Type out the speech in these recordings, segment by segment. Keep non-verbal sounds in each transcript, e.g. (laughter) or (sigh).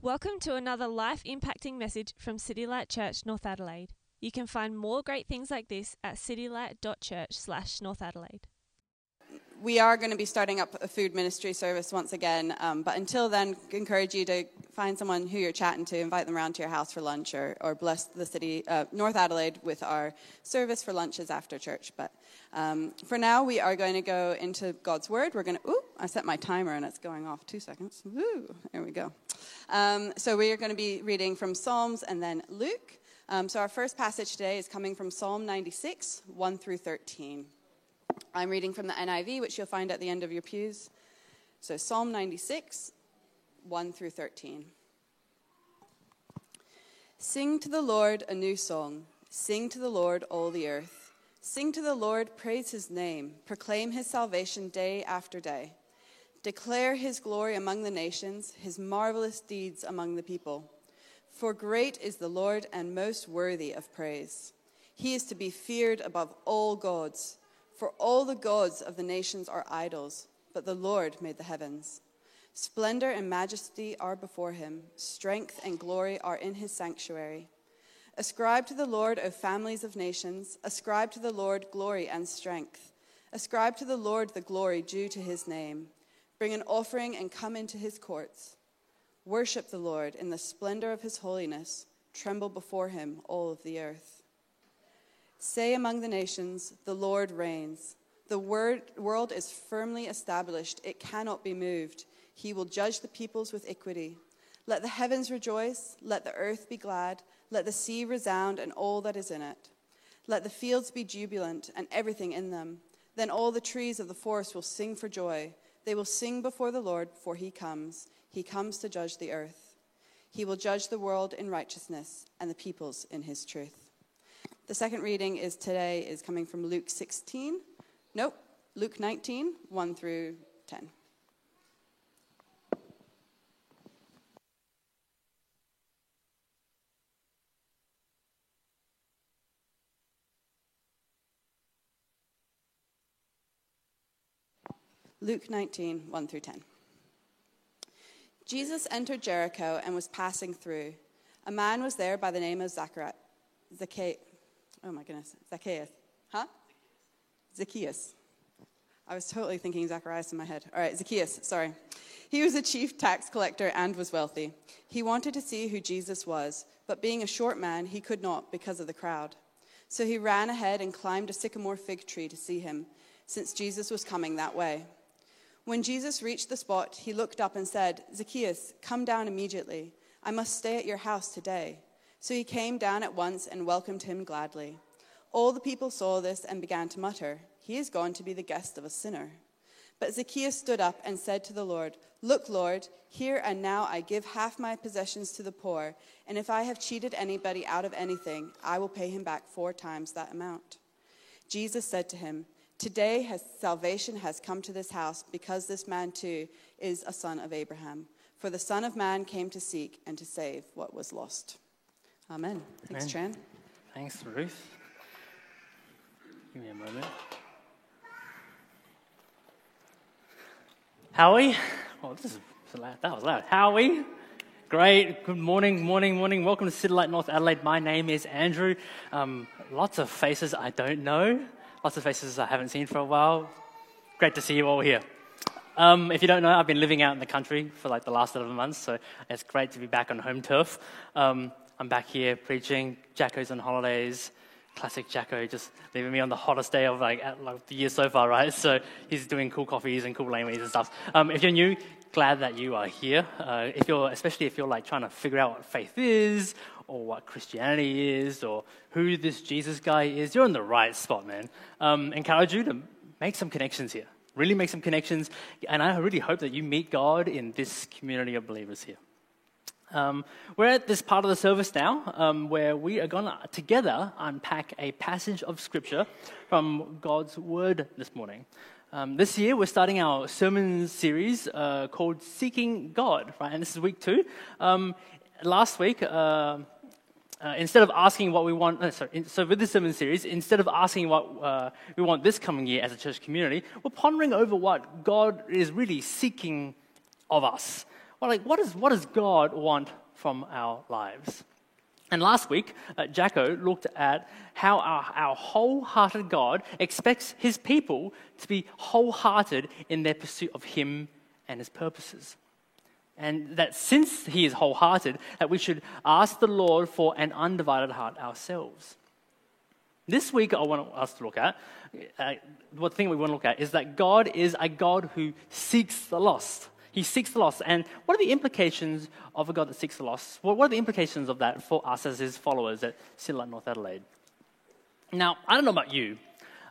Welcome to another life impacting message from City Light Church North Adelaide. You can find more great things like this at citylight.church slash North Adelaide. we are going to be starting up a food ministry service once again. Um, but until then, encourage you to find someone who you're chatting to, invite them around to your house for lunch, or, or bless the city, uh, North Adelaide, with our service for lunches after church. But um, for now, we are going to go into God's Word. We're going to, ooh, I set my timer and it's going off two seconds. Woo, there we go. Um, so we are going to be reading from Psalms and then Luke. Um, so our first passage today is coming from Psalm 96, 1 through 13. I'm reading from the NIV, which you'll find at the end of your pews. So, Psalm 96, 1 through 13. Sing to the Lord a new song. Sing to the Lord, all the earth. Sing to the Lord, praise his name. Proclaim his salvation day after day. Declare his glory among the nations, his marvelous deeds among the people. For great is the Lord and most worthy of praise. He is to be feared above all gods. For all the gods of the nations are idols, but the Lord made the heavens. Splendor and majesty are before him, strength and glory are in his sanctuary. Ascribe to the Lord, O families of nations, ascribe to the Lord glory and strength. Ascribe to the Lord the glory due to his name. Bring an offering and come into his courts. Worship the Lord in the splendor of his holiness. Tremble before him, all of the earth. Say among the nations, The Lord reigns. The word, world is firmly established, it cannot be moved. He will judge the peoples with equity. Let the heavens rejoice, let the earth be glad, let the sea resound and all that is in it. Let the fields be jubilant and everything in them. Then all the trees of the forest will sing for joy. They will sing before the Lord, for he comes. He comes to judge the earth. He will judge the world in righteousness and the peoples in his truth. The second reading is today is coming from Luke 16. Nope, Luke 19, 1 through 10. Luke 19, 1 through 10. Jesus entered Jericho and was passing through. A man was there by the name of Zachariah. Zacchaeus. Oh my goodness. Zacchaeus. Huh? Zacchaeus. I was totally thinking Zacharias in my head. All right, Zacchaeus, sorry. He was a chief tax collector and was wealthy. He wanted to see who Jesus was, but being a short man, he could not because of the crowd. So he ran ahead and climbed a sycamore fig tree to see him, since Jesus was coming that way. When Jesus reached the spot, he looked up and said, Zacchaeus, come down immediately. I must stay at your house today. So he came down at once and welcomed him gladly. All the people saw this and began to mutter, He is gone to be the guest of a sinner. But Zacchaeus stood up and said to the Lord, Look, Lord, here and now I give half my possessions to the poor, and if I have cheated anybody out of anything, I will pay him back four times that amount. Jesus said to him, Today has salvation has come to this house, because this man too is a son of Abraham. For the Son of Man came to seek and to save what was lost. Amen. Thanks, Amen. Tran. Thanks, Ruth. Give me a moment. Howie? Oh, this is loud. That was loud. Howie? Great. Good morning, morning, morning. Welcome to City Light North Adelaide. My name is Andrew. Um, lots of faces I don't know. Lots of faces I haven't seen for a while. Great to see you all here. Um, if you don't know, I've been living out in the country for like the last 11 months, so it's great to be back on home turf. Um, I'm back here preaching. Jacko's on holidays. Classic Jacko, just leaving me on the hottest day of like, at, like the year so far, right? So he's doing cool coffees and cool laneways and stuff. Um, if you're new, glad that you are here. Uh, if you're, especially if you're like trying to figure out what faith is, or what Christianity is, or who this Jesus guy is, you're in the right spot, man. Um, encourage you to make some connections here. Really make some connections, and I really hope that you meet God in this community of believers here. Um, we're at this part of the service now um, where we are going to together unpack a passage of scripture from God's Word this morning. Um, this year, we're starting our sermon series uh, called Seeking God, right? And this is week two. Um, last week, uh, uh, instead of asking what we want, uh, sorry, in, so with this sermon series, instead of asking what uh, we want this coming year as a church community, we're pondering over what God is really seeking of us Well, like, what, is, what does God want from our lives? And last week, uh, Jacko looked at how our, our wholehearted God expects his people to be wholehearted in their pursuit of him and his purposes. And that since he is wholehearted, that we should ask the Lord for an undivided heart ourselves. This week, I want us to look at, uh, what thing we want to look at is that God is a God who seeks the lost. He seeks the lost. And what are the implications of a God that seeks the lost? What are the implications of that for us as his followers at City North Adelaide? Now, I don't know about you.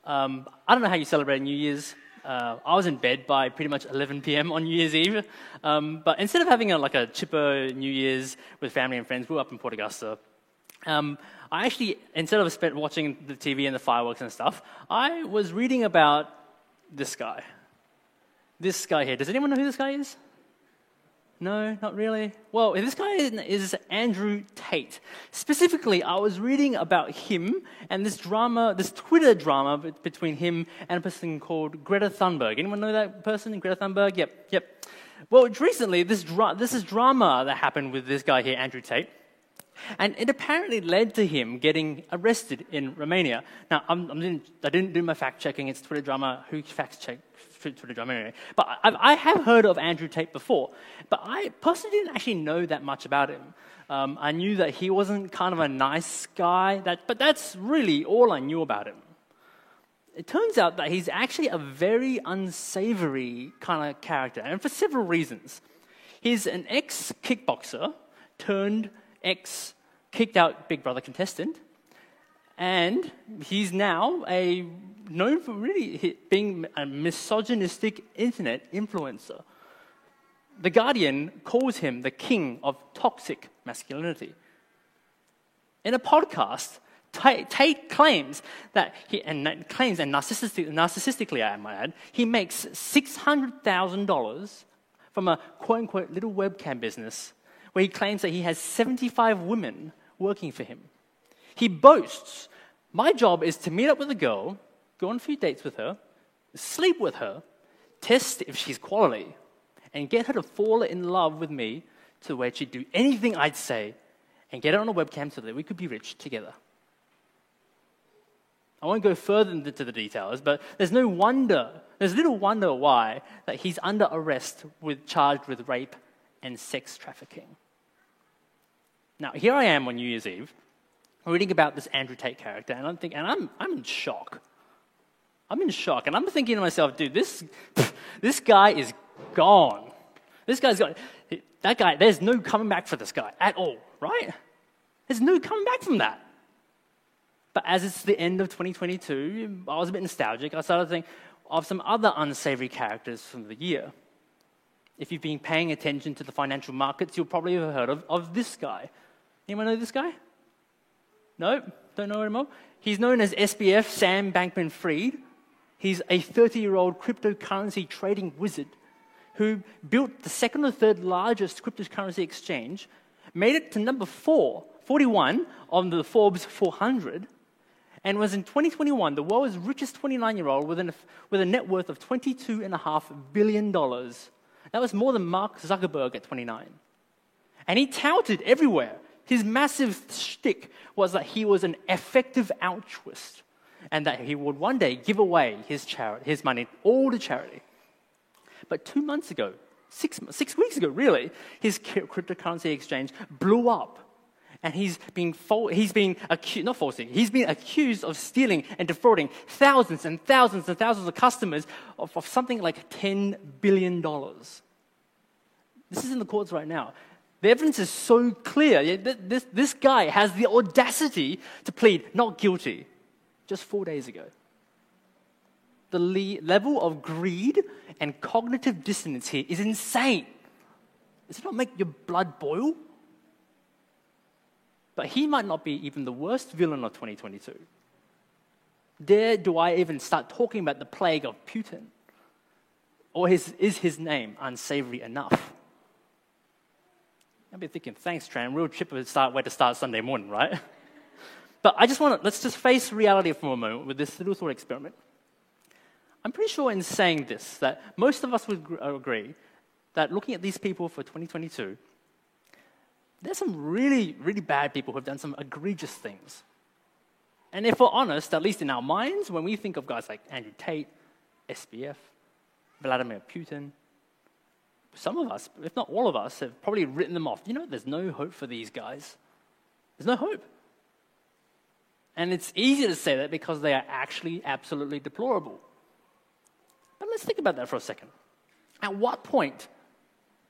Um, I don't know how you celebrate New Year's. Uh, I was in bed by pretty much 11 p.m. on New Year's Eve. Um, but instead of having a, like a chipper New Year's with family and friends, we were up in Port Augusta. Um, I actually, instead of spent watching the TV and the fireworks and stuff, I was reading about this guy. This guy here. Does anyone know who this guy is? No, not really. Well, this guy is Andrew Tate. Specifically, I was reading about him and this drama, this Twitter drama between him and a person called Greta Thunberg. Anyone know that person, Greta Thunberg? Yep, yep. Well, recently, this, dra- this is drama that happened with this guy here, Andrew Tate. And it apparently led to him getting arrested in Romania. Now, I'm, I'm didn't, I didn't do my fact checking. It's Twitter drama. Who fact check Twitter drama anyway? But I, I, have heard of Andrew Tate before. But I personally didn't actually know that much about him. Um, I knew that he wasn't kind of a nice guy. That, but that's really all I knew about him. It turns out that he's actually a very unsavory kind of character, and for several reasons. He's an ex kickboxer turned ex kicked out Big Brother contestant, and he's now a known for really being a misogynistic internet influencer. The Guardian calls him the king of toxic masculinity. In a podcast, Tate claims that he and claims and narcissistic, narcissistically, I might add, he makes six hundred thousand dollars from a quote unquote little webcam business where he claims that he has 75 women working for him. He boasts, My job is to meet up with a girl, go on a few dates with her, sleep with her, test if she's quality, and get her to fall in love with me to where she'd do anything I'd say and get her on a webcam so that we could be rich together. I won't go further into the details, but there's no wonder, there's little wonder why that he's under arrest with charged with rape and sex trafficking. Now, here I am on New Year's Eve, reading about this Andrew Tate character, and I'm thinking, and I'm, I'm in shock. I'm in shock, and I'm thinking to myself, dude, this, (laughs) this guy is gone. This guy's got, that guy, there's no coming back for this guy at all, right? There's no coming back from that. But as it's the end of 2022, I was a bit nostalgic. I started to think of some other unsavory characters from the year. If you've been paying attention to the financial markets, you'll probably have heard of, of this guy. Anyone know this guy? No? Don't know anymore? He's known as SBF Sam Bankman Fried. He's a 30 year old cryptocurrency trading wizard who built the second or third largest cryptocurrency exchange, made it to number four, 41 on the Forbes 400, and was in 2021 the world's richest 29 year old with, with a net worth of $22.5 billion. That was more than Mark Zuckerberg at 29. And he touted everywhere his massive shtick was that he was an effective altruist and that he would one day give away his, charity, his money all to charity. But two months ago, six, six weeks ago, really, his cryptocurrency exchange blew up. And he's been, he's been accused, not falsely, he's been accused of stealing and defrauding thousands and thousands and thousands of customers of, of something like $10 billion. This is in the courts right now. The evidence is so clear. This, this guy has the audacity to plead not guilty just four days ago. The le- level of greed and cognitive dissonance here is insane. Does it not make your blood boil? But he might not be even the worst villain of 2022. Dare do I even start talking about the plague of Putin? Or his, is his name unsavory enough? I'd be thinking, thanks, Tran. Real chipper start where to start Sunday morning, right? (laughs) But I just want to let's just face reality for a moment with this little thought experiment. I'm pretty sure in saying this that most of us would uh, agree that looking at these people for 2022, there's some really, really bad people who have done some egregious things. And if we're honest, at least in our minds, when we think of guys like Andrew Tate, SBF, Vladimir Putin, some of us, if not all of us, have probably written them off. You know, there's no hope for these guys. There's no hope. And it's easy to say that because they are actually absolutely deplorable. But let's think about that for a second. At what point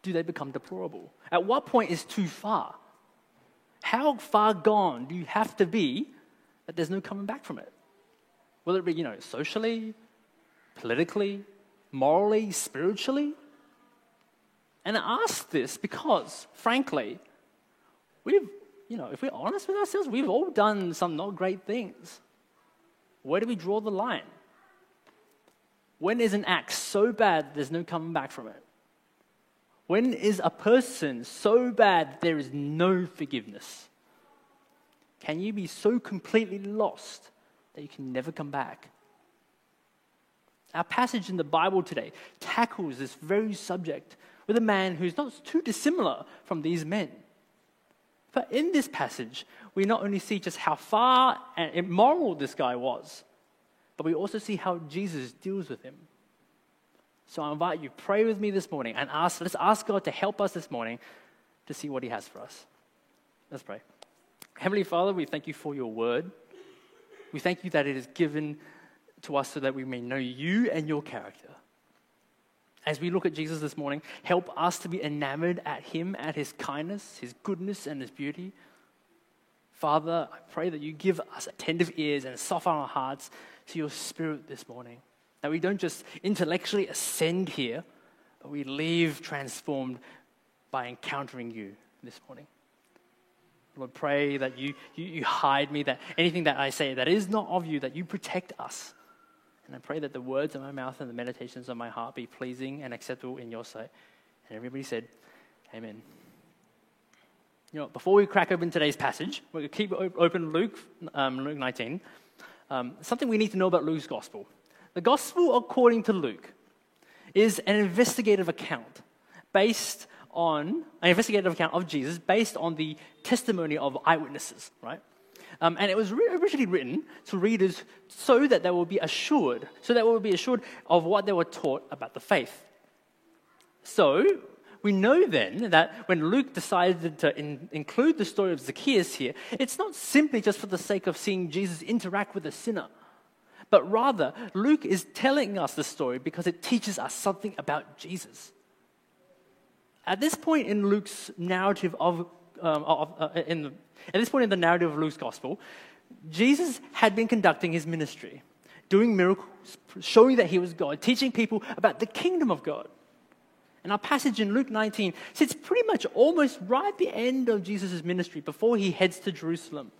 do they become deplorable? At what point is too far? How far gone do you have to be that there's no coming back from it? Whether it be, you know, socially, politically, morally, spiritually? And I ask this because, frankly, we've, you know, if we're honest with ourselves, we've all done some not great things. Where do we draw the line? When is an act so bad there's no coming back from it? When is a person so bad there is no forgiveness? Can you be so completely lost that you can never come back? Our passage in the Bible today tackles this very subject with a man who's not too dissimilar from these men. But in this passage, we not only see just how far and immoral this guy was, but we also see how Jesus deals with him. So I invite you, pray with me this morning and ask, let's ask God to help us this morning to see what He has for us. Let's pray. Heavenly Father, we thank you for your word. We thank you that it is given to us so that we may know you and your character. As we look at Jesus this morning, help us to be enamored at him, at his kindness, his goodness, and his beauty. Father, I pray that you give us attentive ears and soften our hearts to your spirit this morning. That we don't just intellectually ascend here, but we leave transformed by encountering you this morning. Lord, pray that you, you, you, hide me, that anything that I say that is not of you, that you protect us. And I pray that the words of my mouth and the meditations of my heart be pleasing and acceptable in your sight. And everybody said, Amen. You know, before we crack open today's passage, we're going to keep open Luke, um, Luke 19. Um, something we need to know about Luke's gospel. The gospel, according to Luke, is an investigative account based on an investigative account of Jesus based on the testimony of eyewitnesses, right? Um, and it was originally written to readers so that they will be assured, so that they will be assured of what they were taught about the faith. So, we know then that when Luke decided to in, include the story of Zacchaeus here, it's not simply just for the sake of seeing Jesus interact with a sinner. But rather, Luke is telling us the story because it teaches us something about Jesus. At this point in Luke's narrative of, um, uh, the, at this point in the narrative of Luke's gospel, Jesus had been conducting his ministry, doing miracles, showing that he was God, teaching people about the kingdom of God. And our passage in Luke 19 sits pretty much almost right at the end of Jesus' ministry before he heads to Jerusalem.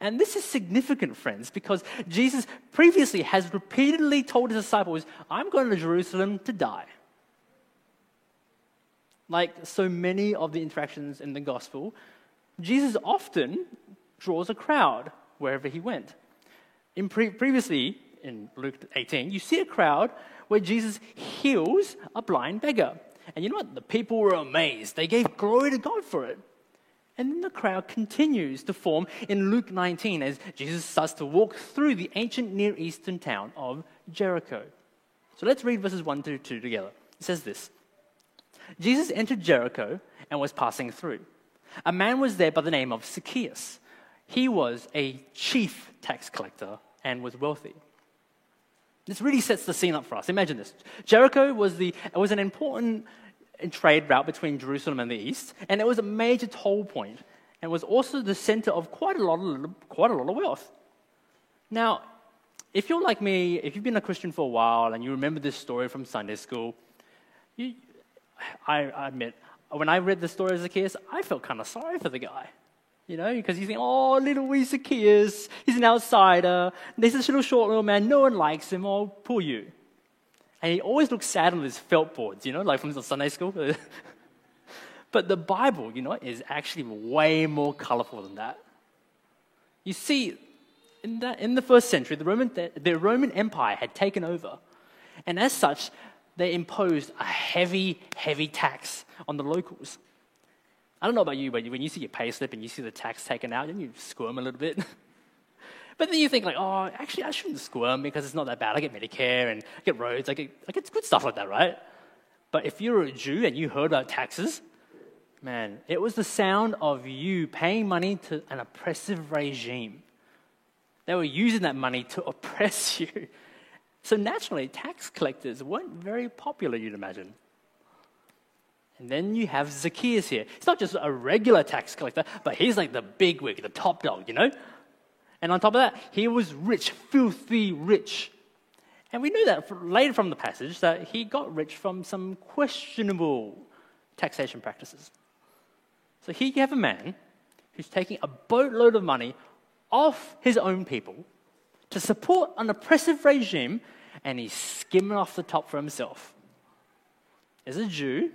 And this is significant, friends, because Jesus previously has repeatedly told his disciples, I'm going to Jerusalem to die. Like so many of the interactions in the gospel, Jesus often draws a crowd wherever he went. In pre- previously, in Luke 18, you see a crowd where Jesus heals a blind beggar. And you know what? The people were amazed. They gave glory to God for it. And then the crowd continues to form in Luke 19 as Jesus starts to walk through the ancient Near Eastern town of Jericho. So let's read verses 1 to 2 together. It says this Jesus entered Jericho and was passing through. A man was there by the name of Zacchaeus. He was a chief tax collector and was wealthy. This really sets the scene up for us. Imagine this Jericho was, the, was an important trade route between Jerusalem and the east, and it was a major toll point, and was also the center of quite a lot of, quite a lot of wealth. Now, if you're like me, if you've been a Christian for a while and you remember this story from Sunday school, you, I, I admit, when I read the story of Zacchaeus, I felt kind of sorry for the guy. You know, because you think, oh, little wee Zacchaeus, he's an outsider. This little short little man, no one likes him. Oh, poor you. And he always looks sad on his felt boards, you know, like from Sunday school. (laughs) but the Bible, you know, is actually way more colorful than that. You see, in, that, in the first century, the Roman, the Roman Empire had taken over. And as such, they imposed a heavy, heavy tax on the locals. I don't know about you, but when you see your pay slip and you see the tax taken out, then you squirm a little bit. (laughs) but then you think like, oh, actually, I shouldn't squirm because it's not that bad. I get Medicare and I get roads, I get, I get good stuff like that, right? But if you're a Jew and you heard about taxes, man, it was the sound of you paying money to an oppressive regime. They were using that money to oppress (laughs) you. So naturally, tax collectors weren't very popular, you'd imagine. And then you have Zacchaeus here. He's not just a regular tax collector, but he's like the big wig, the top dog, you know? And on top of that, he was rich, filthy rich. And we know that later from the passage that he got rich from some questionable taxation practices. So here you have a man who's taking a boatload of money off his own people to support an oppressive regime, and he's skimming off the top for himself. As a Jew,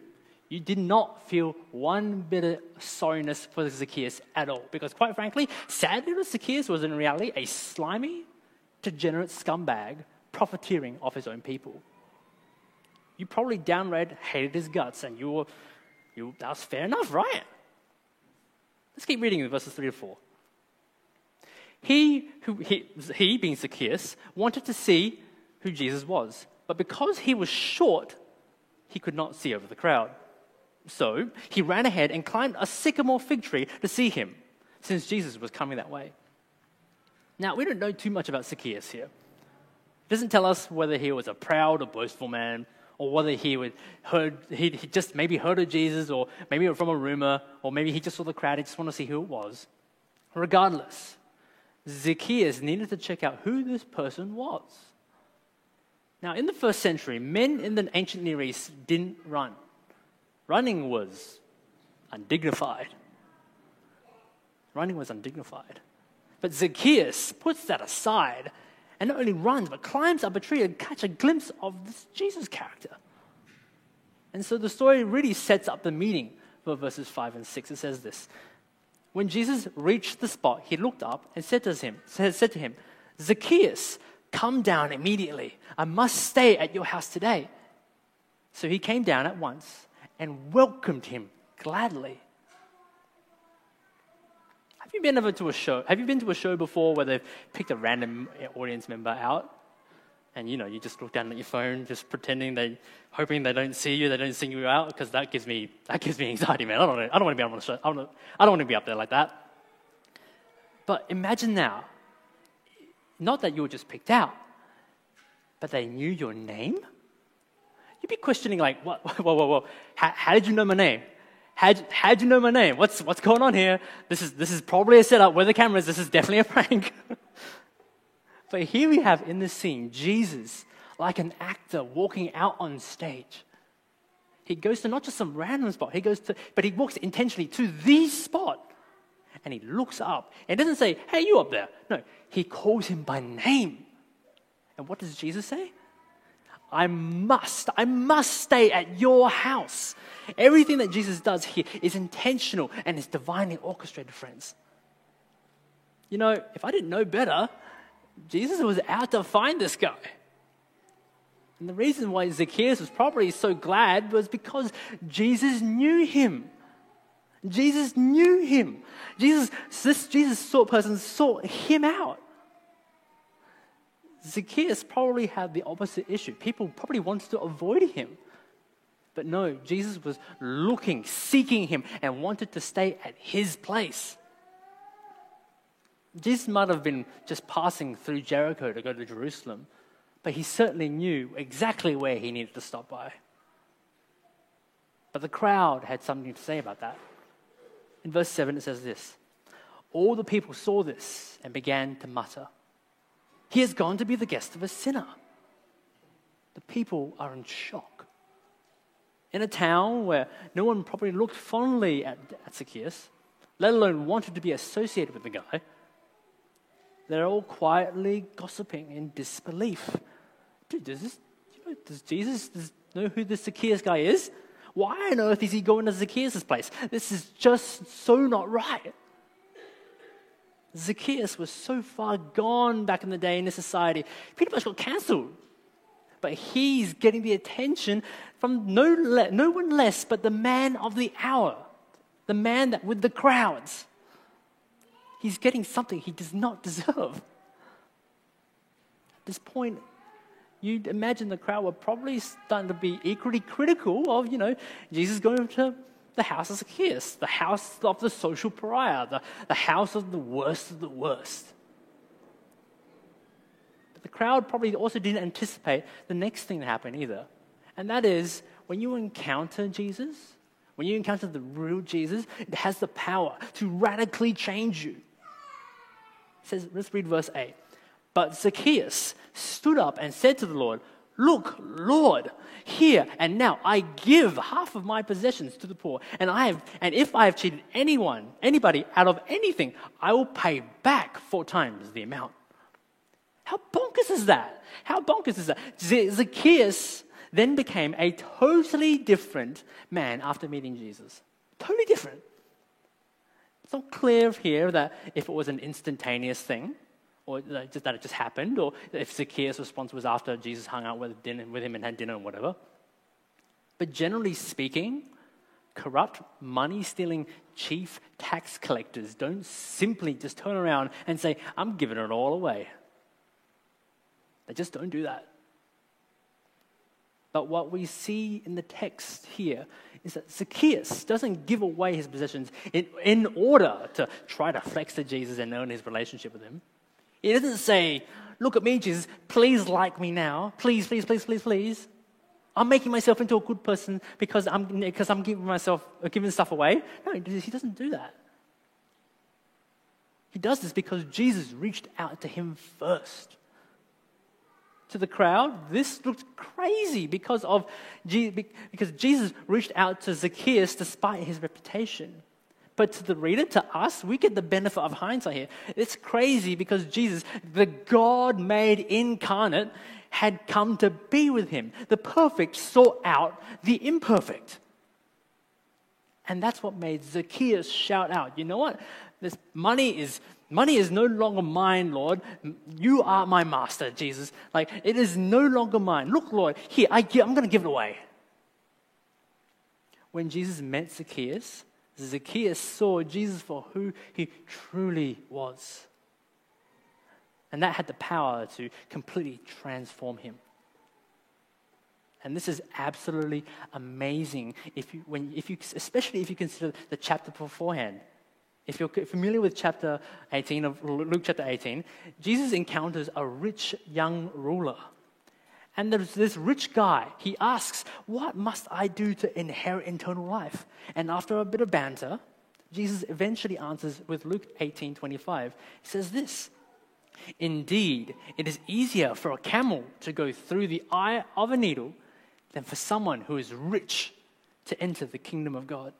you did not feel one bit of sorriness for Zacchaeus at all. Because, quite frankly, sadly, Zacchaeus was in reality a slimy, degenerate scumbag profiteering off his own people. You probably downright hated his guts, and you were, you, that was fair enough, right? Let's keep reading in verses 3 to 4. He, who, he, he, being Zacchaeus, wanted to see who Jesus was, but because he was short, he could not see over the crowd. So he ran ahead and climbed a sycamore fig tree to see him, since Jesus was coming that way. Now, we don't know too much about Zacchaeus here. It doesn't tell us whether he was a proud or boastful man, or whether he would heard he, just maybe heard of Jesus, or maybe from a rumor, or maybe he just saw the crowd, he just wanted to see who it was. Regardless, Zacchaeus needed to check out who this person was. Now, in the first century, men in the ancient Near East didn't run. Running was undignified. Running was undignified. But Zacchaeus puts that aside and not only runs, but climbs up a tree and catch a glimpse of this Jesus character. And so the story really sets up the meaning for verses 5 and 6. It says this When Jesus reached the spot, he looked up and said to him, said to him Zacchaeus, come down immediately. I must stay at your house today. So he came down at once and welcomed him gladly. Have you been ever to a show? Have you been to a show before where they've picked a random audience member out? And you know, you just look down at your phone, just pretending they, hoping they don't see you, they don't sing you out, because that gives me that gives me anxiety, man. I don't, I don't want to be on the show. I don't, I don't want to be up there like that. But imagine now, not that you were just picked out, but they knew your name you'd be questioning, like, what, (laughs) whoa, whoa, whoa, how, how did you know my name? How'd, how'd you know my name? What's, what's going on here? This is, this is probably a setup. Where the cameras, this is definitely a prank. (laughs) but here we have in this scene Jesus, like an actor walking out on stage. He goes to not just some random spot, he goes to, but he walks intentionally to the spot. And he looks up and doesn't say, Hey, you up there. No, he calls him by name. And what does Jesus say? I must, I must stay at your house. Everything that Jesus does here is intentional and is divinely orchestrated, friends. You know, if I didn't know better, Jesus was out to find this guy. And the reason why Zacchaeus was probably so glad was because Jesus knew him. Jesus knew him. Jesus, this Jesus sought person sought him out. Zacchaeus probably had the opposite issue. People probably wanted to avoid him. But no, Jesus was looking, seeking him, and wanted to stay at his place. Jesus might have been just passing through Jericho to go to Jerusalem, but he certainly knew exactly where he needed to stop by. But the crowd had something to say about that. In verse 7, it says this All the people saw this and began to mutter. He has gone to be the guest of a sinner. The people are in shock. In a town where no one probably looked fondly at, at Zacchaeus, let alone wanted to be associated with the guy, they're all quietly gossiping in disbelief. Dude, does, this, you know, does Jesus does know who this Zacchaeus guy is? Why on earth is he going to Zacchaeus' place? This is just so not right. Zacchaeus was so far gone back in the day in this society, pretty much got cancelled. But he's getting the attention from no, le- no one less but the man of the hour, the man that with the crowds. He's getting something he does not (laughs) deserve. At this point, you'd imagine the crowd were probably starting to be equally critical of, you know, Jesus going to the house of Zacchaeus, the house of the social pariah, the, the house of the worst of the worst. But the crowd probably also didn't anticipate the next thing to happen either. And that is when you encounter Jesus, when you encounter the real Jesus, it has the power to radically change you. Says, let's read verse 8. But Zacchaeus stood up and said to the Lord, Look, Lord, here and now I give half of my possessions to the poor, and I have, and if I have cheated anyone, anybody out of anything, I will pay back four times the amount. How bonkers is that? How bonkers is that? Zacchaeus then became a totally different man after meeting Jesus. Totally different. It's not clear here that if it was an instantaneous thing, or that it just happened, or if Zacchaeus' response was after Jesus hung out with, dinner, with him and had dinner and whatever. But generally speaking, corrupt, money stealing chief tax collectors don't simply just turn around and say, I'm giving it all away. They just don't do that. But what we see in the text here is that Zacchaeus doesn't give away his possessions in, in order to try to flex to Jesus and earn his relationship with him. He doesn't say, Look at me, Jesus, please like me now. Please, please, please, please, please. I'm making myself into a good person because I'm, because I'm giving myself, uh, giving stuff away. No, he doesn't do that. He does this because Jesus reached out to him first. To the crowd, this looked crazy because of because Jesus reached out to Zacchaeus despite his reputation. But to the reader, to us, we get the benefit of hindsight here. It's crazy because Jesus, the God made incarnate, had come to be with him. The perfect sought out the imperfect. And that's what made Zacchaeus shout out, you know what? This money is money is no longer mine, Lord. You are my master, Jesus. Like it is no longer mine. Look, Lord, here, I I'm gonna give it away. When Jesus met Zacchaeus, Zacchaeus saw Jesus for who he truly was. And that had the power to completely transform him. And this is absolutely amazing if you, when, if you, especially if you consider the chapter beforehand. If you're familiar with chapter 18 of Luke chapter 18, Jesus encounters a rich young ruler. And there's this rich guy. He asks, What must I do to inherit eternal life? And after a bit of banter, Jesus eventually answers with Luke 18 25. He says this Indeed, it is easier for a camel to go through the eye of a needle than for someone who is rich to enter the kingdom of God.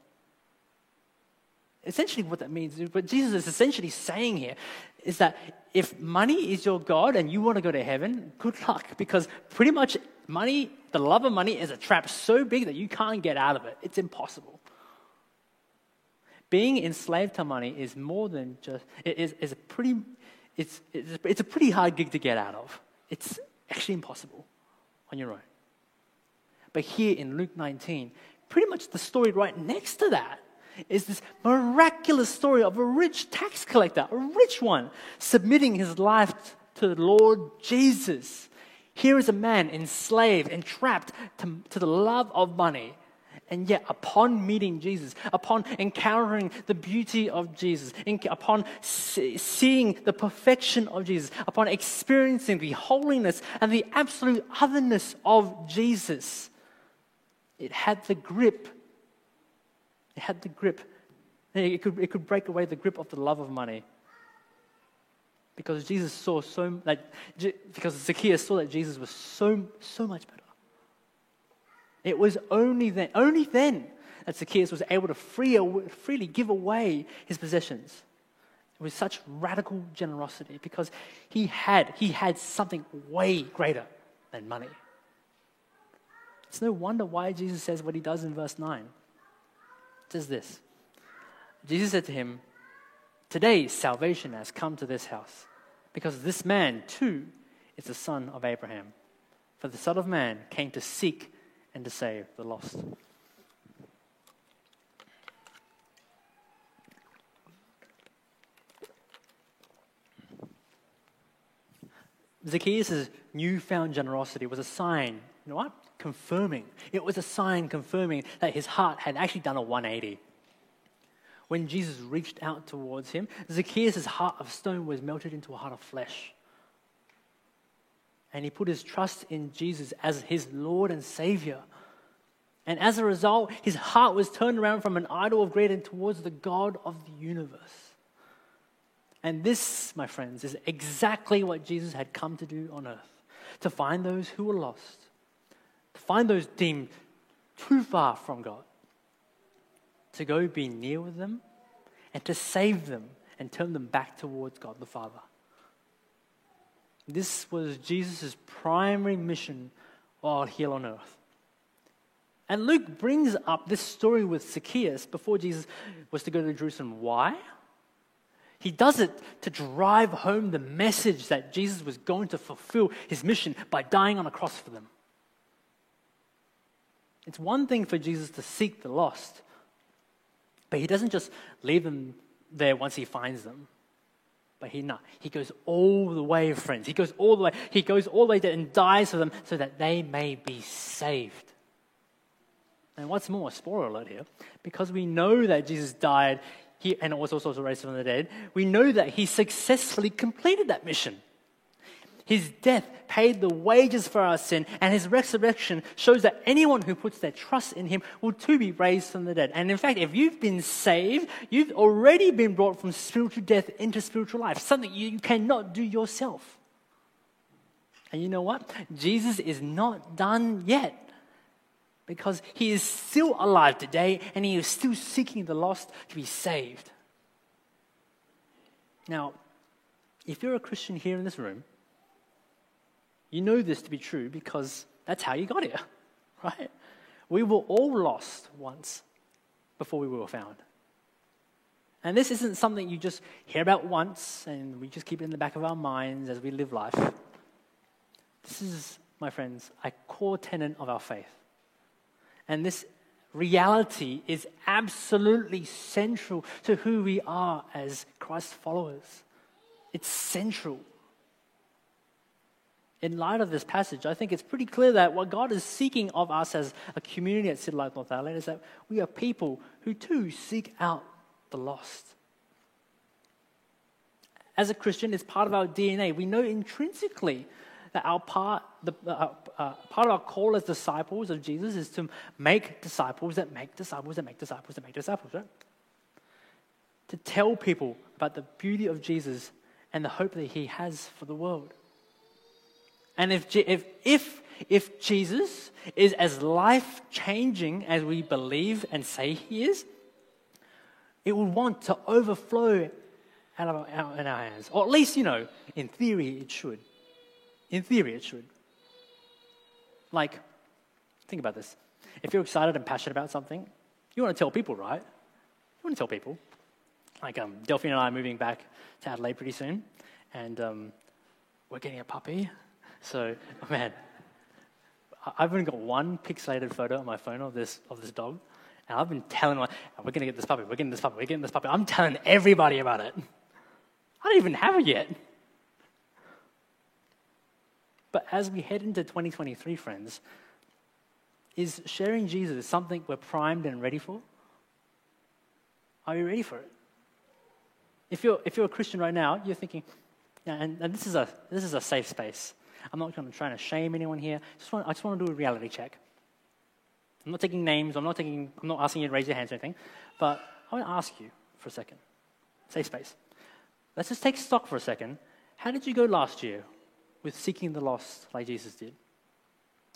Essentially, what that means, what Jesus is essentially saying here is that if money is your God and you want to go to heaven, good luck because pretty much money, the love of money is a trap so big that you can't get out of it. It's impossible. Being enslaved to money is more than just, it is, is a pretty, it's, it's, it's a pretty hard gig to get out of. It's actually impossible on your own. But here in Luke 19, pretty much the story right next to that is this miraculous story of a rich tax collector, a rich one, submitting his life to the Lord Jesus. Here is a man enslaved, entrapped to, to the love of money. And yet, upon meeting Jesus, upon encountering the beauty of Jesus, upon seeing the perfection of Jesus, upon experiencing the holiness and the absolute otherness of Jesus, it had the grip had the grip. It could, it could break away the grip of the love of money. Because Jesus saw so, like, because Zacchaeus saw that Jesus was so, so much better. It was only then, only then that Zacchaeus was able to free, freely give away his possessions with such radical generosity because he had, he had something way greater than money. It's no wonder why Jesus says what he does in verse 9 says this Jesus said to him, Today salvation has come to this house, because this man too is the son of Abraham. For the Son of Man came to seek and to save the lost. Zacchaeus' newfound generosity was a sign, you know what? Confirming. It was a sign confirming that his heart had actually done a 180. When Jesus reached out towards him, Zacchaeus' heart of stone was melted into a heart of flesh. And he put his trust in Jesus as his Lord and Savior. And as a result, his heart was turned around from an idol of greed and towards the God of the universe. And this, my friends, is exactly what Jesus had come to do on earth to find those who were lost, find those deemed too far from God, to go be near with them, and to save them and turn them back towards God the Father. This was Jesus' primary mission while here on earth. And Luke brings up this story with Zacchaeus before Jesus was to go to Jerusalem. Why? He does it to drive home the message that Jesus was going to fulfill his mission by dying on a cross for them. It's one thing for Jesus to seek the lost, but he doesn't just leave them there once he finds them. But he not. He goes all the way, friends. He goes all the way. He goes all the way there and dies for them so that they may be saved. And what's more, spoiler alert here, because we know that Jesus died he, and was also raised from the dead, we know that he successfully completed that mission. His death paid the wages for our sin, and his resurrection shows that anyone who puts their trust in him will too be raised from the dead. And in fact, if you've been saved, you've already been brought from spiritual death into spiritual life, something you cannot do yourself. And you know what? Jesus is not done yet because he is still alive today and he is still seeking the lost to be saved. Now, if you're a Christian here in this room, you know this to be true because that's how you got here, (laughs) right? We were all lost once before we were found. And this isn't something you just hear about once and we just keep it in the back of our minds as we live life. This is, my friends, a core tenet of our faith. And this reality is absolutely central to who we are as Christ followers. It's central. In light of this passage, I think it's pretty clear that what God is seeking of us as a community at City Light North Adelaide is that we are people who too seek out the lost. As a Christian, it's part of our DNA. We know intrinsically that our part, the, uh, uh, part of our call as disciples of Jesus is to make disciples that make disciples that make disciples that make disciples, right? To tell people about the beauty of Jesus and the hope that he has for the world. And if, if, if, if Jesus is as life changing as we believe and say he is, it will want to overflow out of our, in our hands. Or at least, you know, in theory, it should. In theory, it should. Like, think about this. If you're excited and passionate about something, you want to tell people, right? You want to tell people. Like, um, Delphine and I are moving back to Adelaide pretty soon, and um, we're getting a puppy. So, (laughs) man, I've only got one pixelated photo on my phone of this, of this dog, and I've been telling my, we're going to get this puppy, we're getting this puppy, we're getting this puppy. I'm telling everybody about it. I don't even have it yet. But as we head into 2023, friends, is sharing Jesus something we're primed and ready for? Are you ready for it? If you're, if you're a Christian right now, you're thinking, yeah, and, and this, is a, this is a safe space. I'm not going to shame anyone here. Just want, I just want to do a reality check. I'm not taking names. I'm not, taking, I'm not asking you to raise your hands or anything. But I want to ask you for a second. Safe space. Let's just take stock for a second. How did you go last year? with seeking the lost like Jesus did.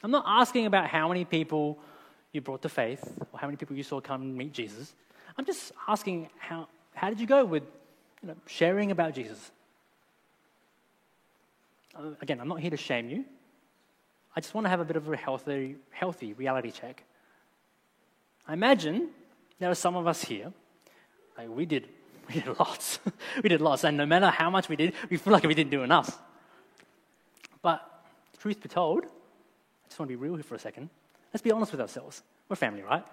I'm not asking about how many people you brought to faith or how many people you saw come meet Jesus. I'm just asking how, how did you go with you know, sharing about Jesus? Uh, again, I'm not here to shame you. I just want to have a bit of a healthy, healthy reality check. I imagine there are some of us here, like we did, (laughs) we did lots. (laughs) we did lots, and no matter how much we did, we feel like we didn't do enough. But truth be told, I just want to be real here for a second. Let's be honest with ourselves. We're family, right?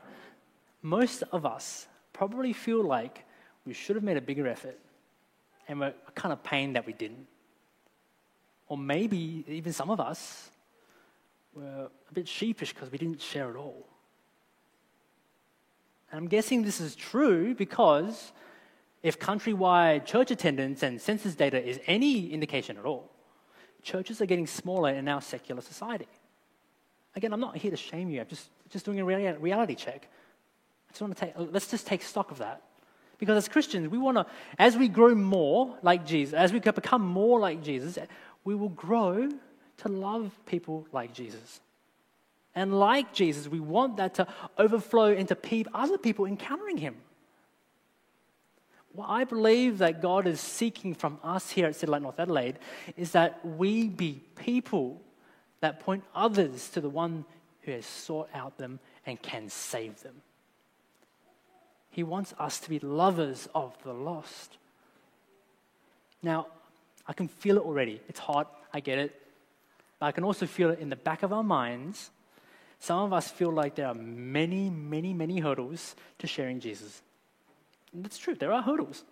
Most of us probably feel like we should have made a bigger effort and we're kind of pained that we didn't. Or maybe even some of us were a bit sheepish because we didn't share at all. And I'm guessing this is true because if countrywide church attendance and census data is any indication at all, churches are getting smaller in our secular society. Again, I'm not here to shame you, I'm just, just doing a reality check. I just want to take, let's just take stock of that. Because as Christians, we want to, as we grow more like Jesus, as we become more like Jesus, we will grow to love people like Jesus. And like Jesus, we want that to overflow into other people encountering him. What I believe that God is seeking from us here at City Light North Adelaide is that we be people that point others to the one who has sought out them and can save them. He wants us to be lovers of the lost. Now, I can feel it already. It's hot, I get it. But I can also feel it in the back of our minds. Some of us feel like there are many, many, many hurdles to sharing Jesus. And that's true, there are hurdles.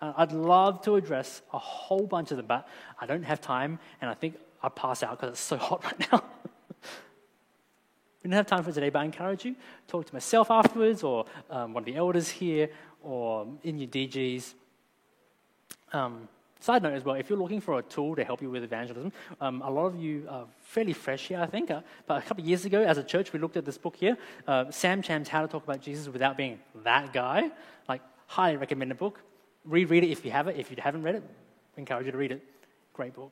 Uh, I'd love to address a whole bunch of them, but I don't have time, and I think I'll pass out because it's so (laughs) hot right now. we don't have time for today, but I encourage you talk to myself afterwards, or um, one of the elders here, or in your DGs. Um, Side note as well, if you're looking for a tool to help you with evangelism, um, a lot of you are fairly fresh here, I think. Uh, but a couple of years ago, as a church, we looked at this book here, uh, Sam Chan's How to Talk About Jesus Without Being That Guy. Like, highly recommended book. Reread it if you have it. If you haven't read it, I encourage you to read it. Great book.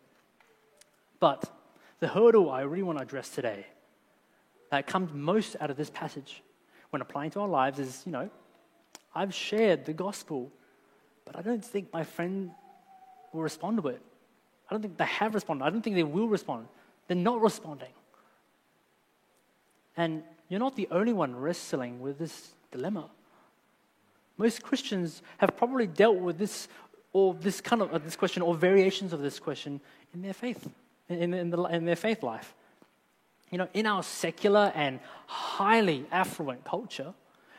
But the hurdle I really want to address today that comes most out of this passage when applying to our lives is, you know, I've shared the gospel, but I don't think my friend will respond to it. I don't think they have responded. I don't think they will respond. They're not responding. And you're not the only one wrestling with this dilemma. Most Christians have probably dealt with this or this kind of uh, this question or variations of this question in their faith, in, in, the, in their faith life. You know, in our secular and highly affluent culture,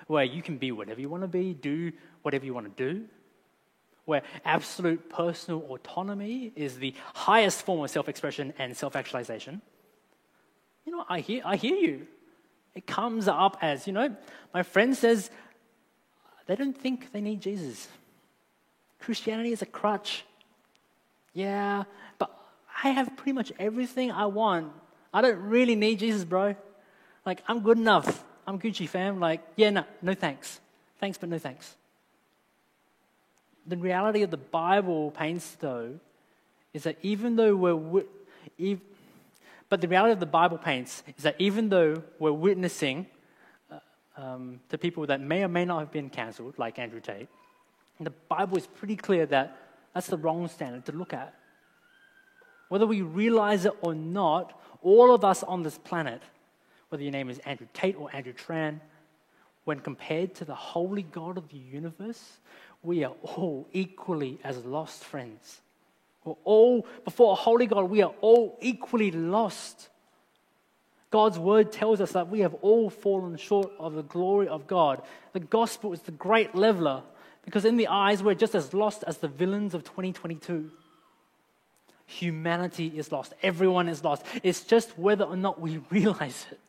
where you can be whatever you want to be, do whatever you want to do, where absolute personal autonomy is the highest form of self expression and self actualization. You know, I hear, I hear you. It comes up as, you know, my friend says they don't think they need Jesus. Christianity is a crutch. Yeah, but I have pretty much everything I want. I don't really need Jesus, bro. Like, I'm good enough. I'm Gucci fam. Like, yeah, no, no thanks. Thanks, but no thanks the reality of the Bible paints, though, is that even though we're, but the reality of the Bible paints is that even though we're witnessing uh, um, to people that may or may not have been cancelled, like Andrew Tate, the Bible is pretty clear that that's the wrong standard to look at. Whether we realize it or not, all of us on this planet, whether your name is Andrew Tate or Andrew Tran, when compared to the holy God of the universe, we are all equally as lost friends. We're all, before a holy God, we are all equally lost. God's word tells us that we have all fallen short of the glory of God. The gospel is the great leveler because, in the eyes, we're just as lost as the villains of 2022. Humanity is lost. Everyone is lost. It's just whether or not we (laughs) realize it.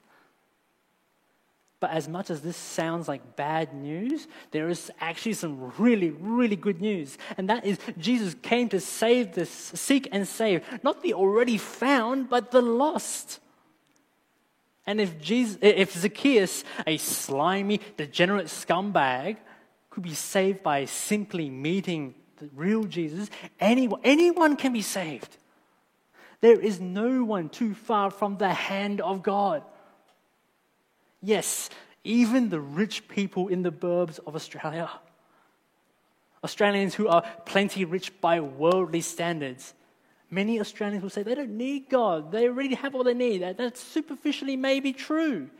But as much as this sounds like bad news, there is actually some really, really good news. And that is Jesus came to save this, seek and save, not the already found, but the lost. And if, Jesus, if Zacchaeus, a slimy, degenerate scumbag, could be saved by simply meeting the real Jesus, anyone, anyone can be saved. There is no one too far from the hand of God. Yes, even the rich people in the burbs of Australia. Australians who are plenty rich by worldly standards. Many Australians will say they don't need God. They already have all they need. That, superficially may be true.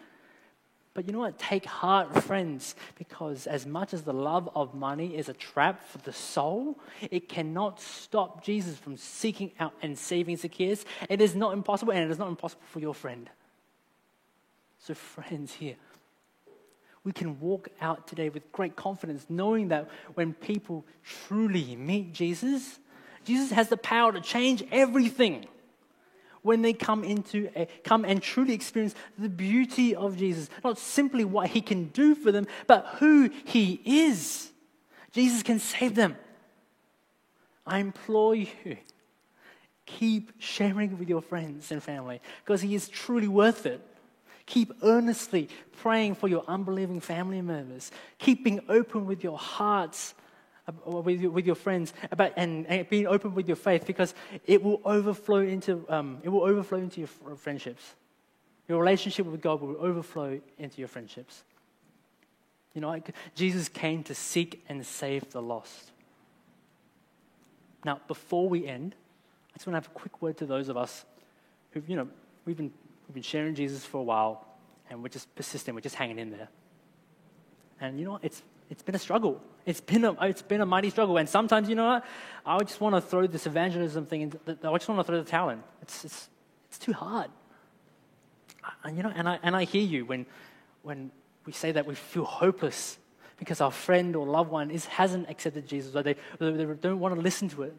But you know what? Take heart, friends, because as much as the love of money is a trap for the soul, it cannot stop Jesus from seeking out and saving Zacchaeus. It is not impossible, and it is not impossible for your friend. So, friends, here, we can walk out today with great confidence, knowing that when people truly meet Jesus, Jesus has the power to change everything. When they come into a, come and truly experience the beauty of Jesus, not simply what he can do for them, but who he is. Jesus can save them. I implore you, keep sharing with your friends and family because he is truly worth it. Keep earnestly praying for your unbelieving family members. Keep being open with your hearts, with your, with your friends, about, and, and being open with your faith because it will overflow into, um, it will overflow into your friendships. Your relationship with God will overflow into your friendships. You know, Jesus came to seek and save the lost. Now, before we end, I just want to have a quick word to those of us who've, you know, we've been We've been sharing Jesus for a while, and we're just persistent. We're just hanging in there. And you know what? It's, it's been a struggle. It's been a, it's been a mighty struggle. And sometimes, you know what? I just want to throw this evangelism thing, in, I just want to throw the towel in. It's, it's, it's too hard. And, you know, and, I, and I hear you when, when we say that we feel hopeless because our friend or loved one is, hasn't accepted Jesus or they, they don't want to listen to it.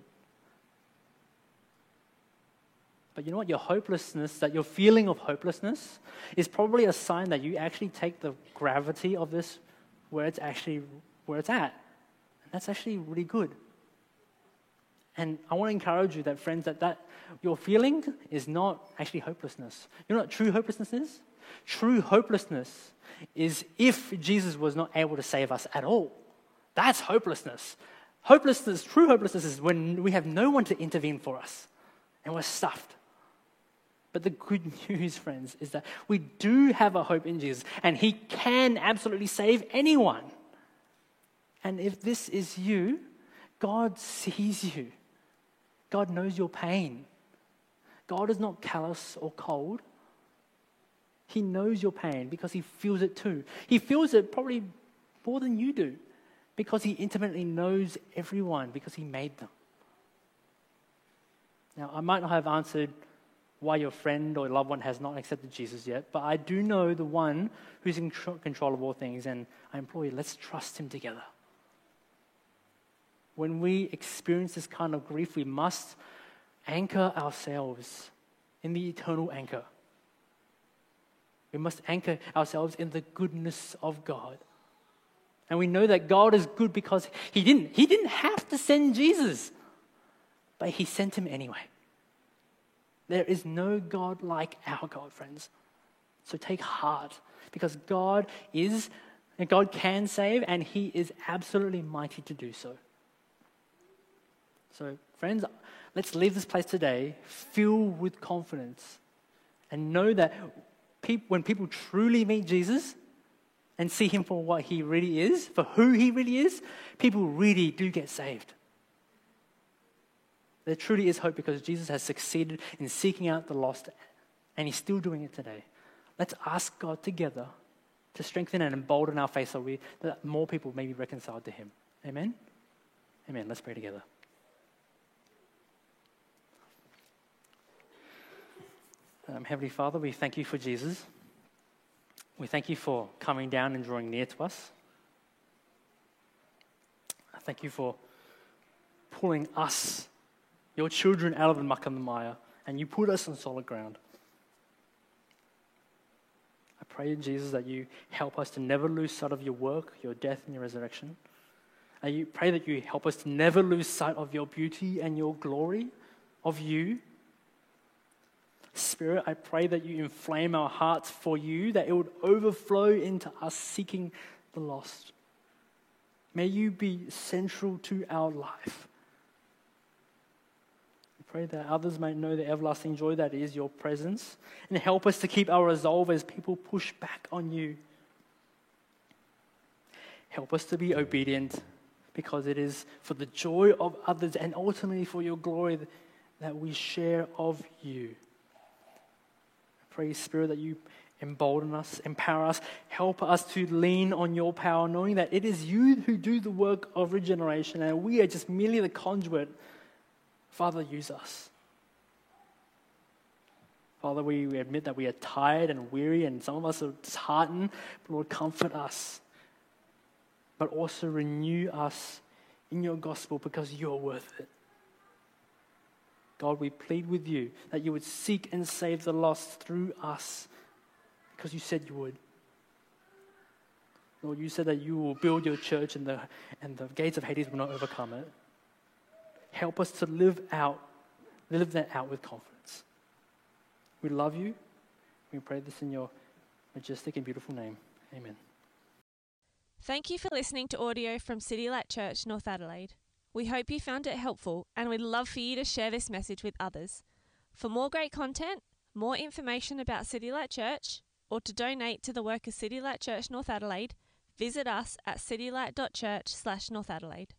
But you know what? Your hopelessness, that your feeling of hopelessness, is probably a sign that you actually take the gravity of this where it's actually where it's at. And that's actually really good. And I want to encourage you that, friends, that, that your feeling is not actually hopelessness. You know what true hopelessness is? True hopelessness is if Jesus was not able to save us at all. That's hopelessness. Hopelessness, true hopelessness is when we have no one to intervene for us and we're stuffed. But the good (laughs) news, friends, is that we do have a hope in Jesus, and He can absolutely save anyone. And if this is you, God sees you. God knows your pain. God is not callous or cold. He knows your pain because He feels it too. He feels it probably more than you do because He intimately knows everyone because He made them. Now, I might not have answered why your friend or loved one has not accepted Jesus yet, but I do know the one who's in control of all things, and I implore you, let's trust him together. When we experience this kind of grief, we must anchor ourselves in the eternal anchor. We must anchor ourselves in the goodness of God. And we know that God is good because he didn't, he didn't have to send Jesus, but he sent him anyway. There is no God like our God, friends. So take heart because God is, God can save, and He is absolutely mighty to do so. So, friends, let's leave this place today filled with confidence and know that when people truly meet Jesus and see Him for what He really is, for who He really is, people really do get saved. There truly is hope because Jesus has succeeded in seeking out the lost, and He's still doing it today. Let's ask God together to strengthen and embolden our faith so we, that more people may be reconciled to Him. Amen? Amen. Let's pray together. Um, Heavenly Father, we thank you for Jesus. We thank you for coming down and drawing near to us. I thank you for pulling us your children out of the muck and the mire, and you put us on solid ground. I pray Jesus that you help us to never lose sight of your work, your death, and your resurrection. And you pray that you help us to never lose sight of your beauty and your glory, of you. Spirit, I pray that you inflame our hearts for you, that it would overflow into us seeking the lost. May you be central to our life pray that others may know the everlasting joy that is your presence and help us to keep our resolve as people push back on you. Help us to be obedient because it is for the joy of others and ultimately for your glory that we share of you. I pray, Spirit, that you embolden us, empower us, help us to lean on your power, knowing that it is you who do the work of regeneration and we are just merely the conduit Father, use us. Father, we, admit that we are tired and weary, and some of us are disheartened. But Lord, comfort us. But also renew us in your gospel because you're worth it. God, we plead with you that you would seek and save the lost through us because you said you would. Lord, you said that you will build your church and the, and the gates of Hades will not overcome it. Help us to live out, live that out with confidence. We love you. We pray this in your majestic and beautiful name. Amen. Thank you for listening to audio from City Light Church, North Adelaide. We hope you found it helpful and we'd love for you to share this message with others. For more great content, more information about City Light Church, or to donate to the work of City Light Church North Adelaide, visit us at citylight.church slash North Adelaide.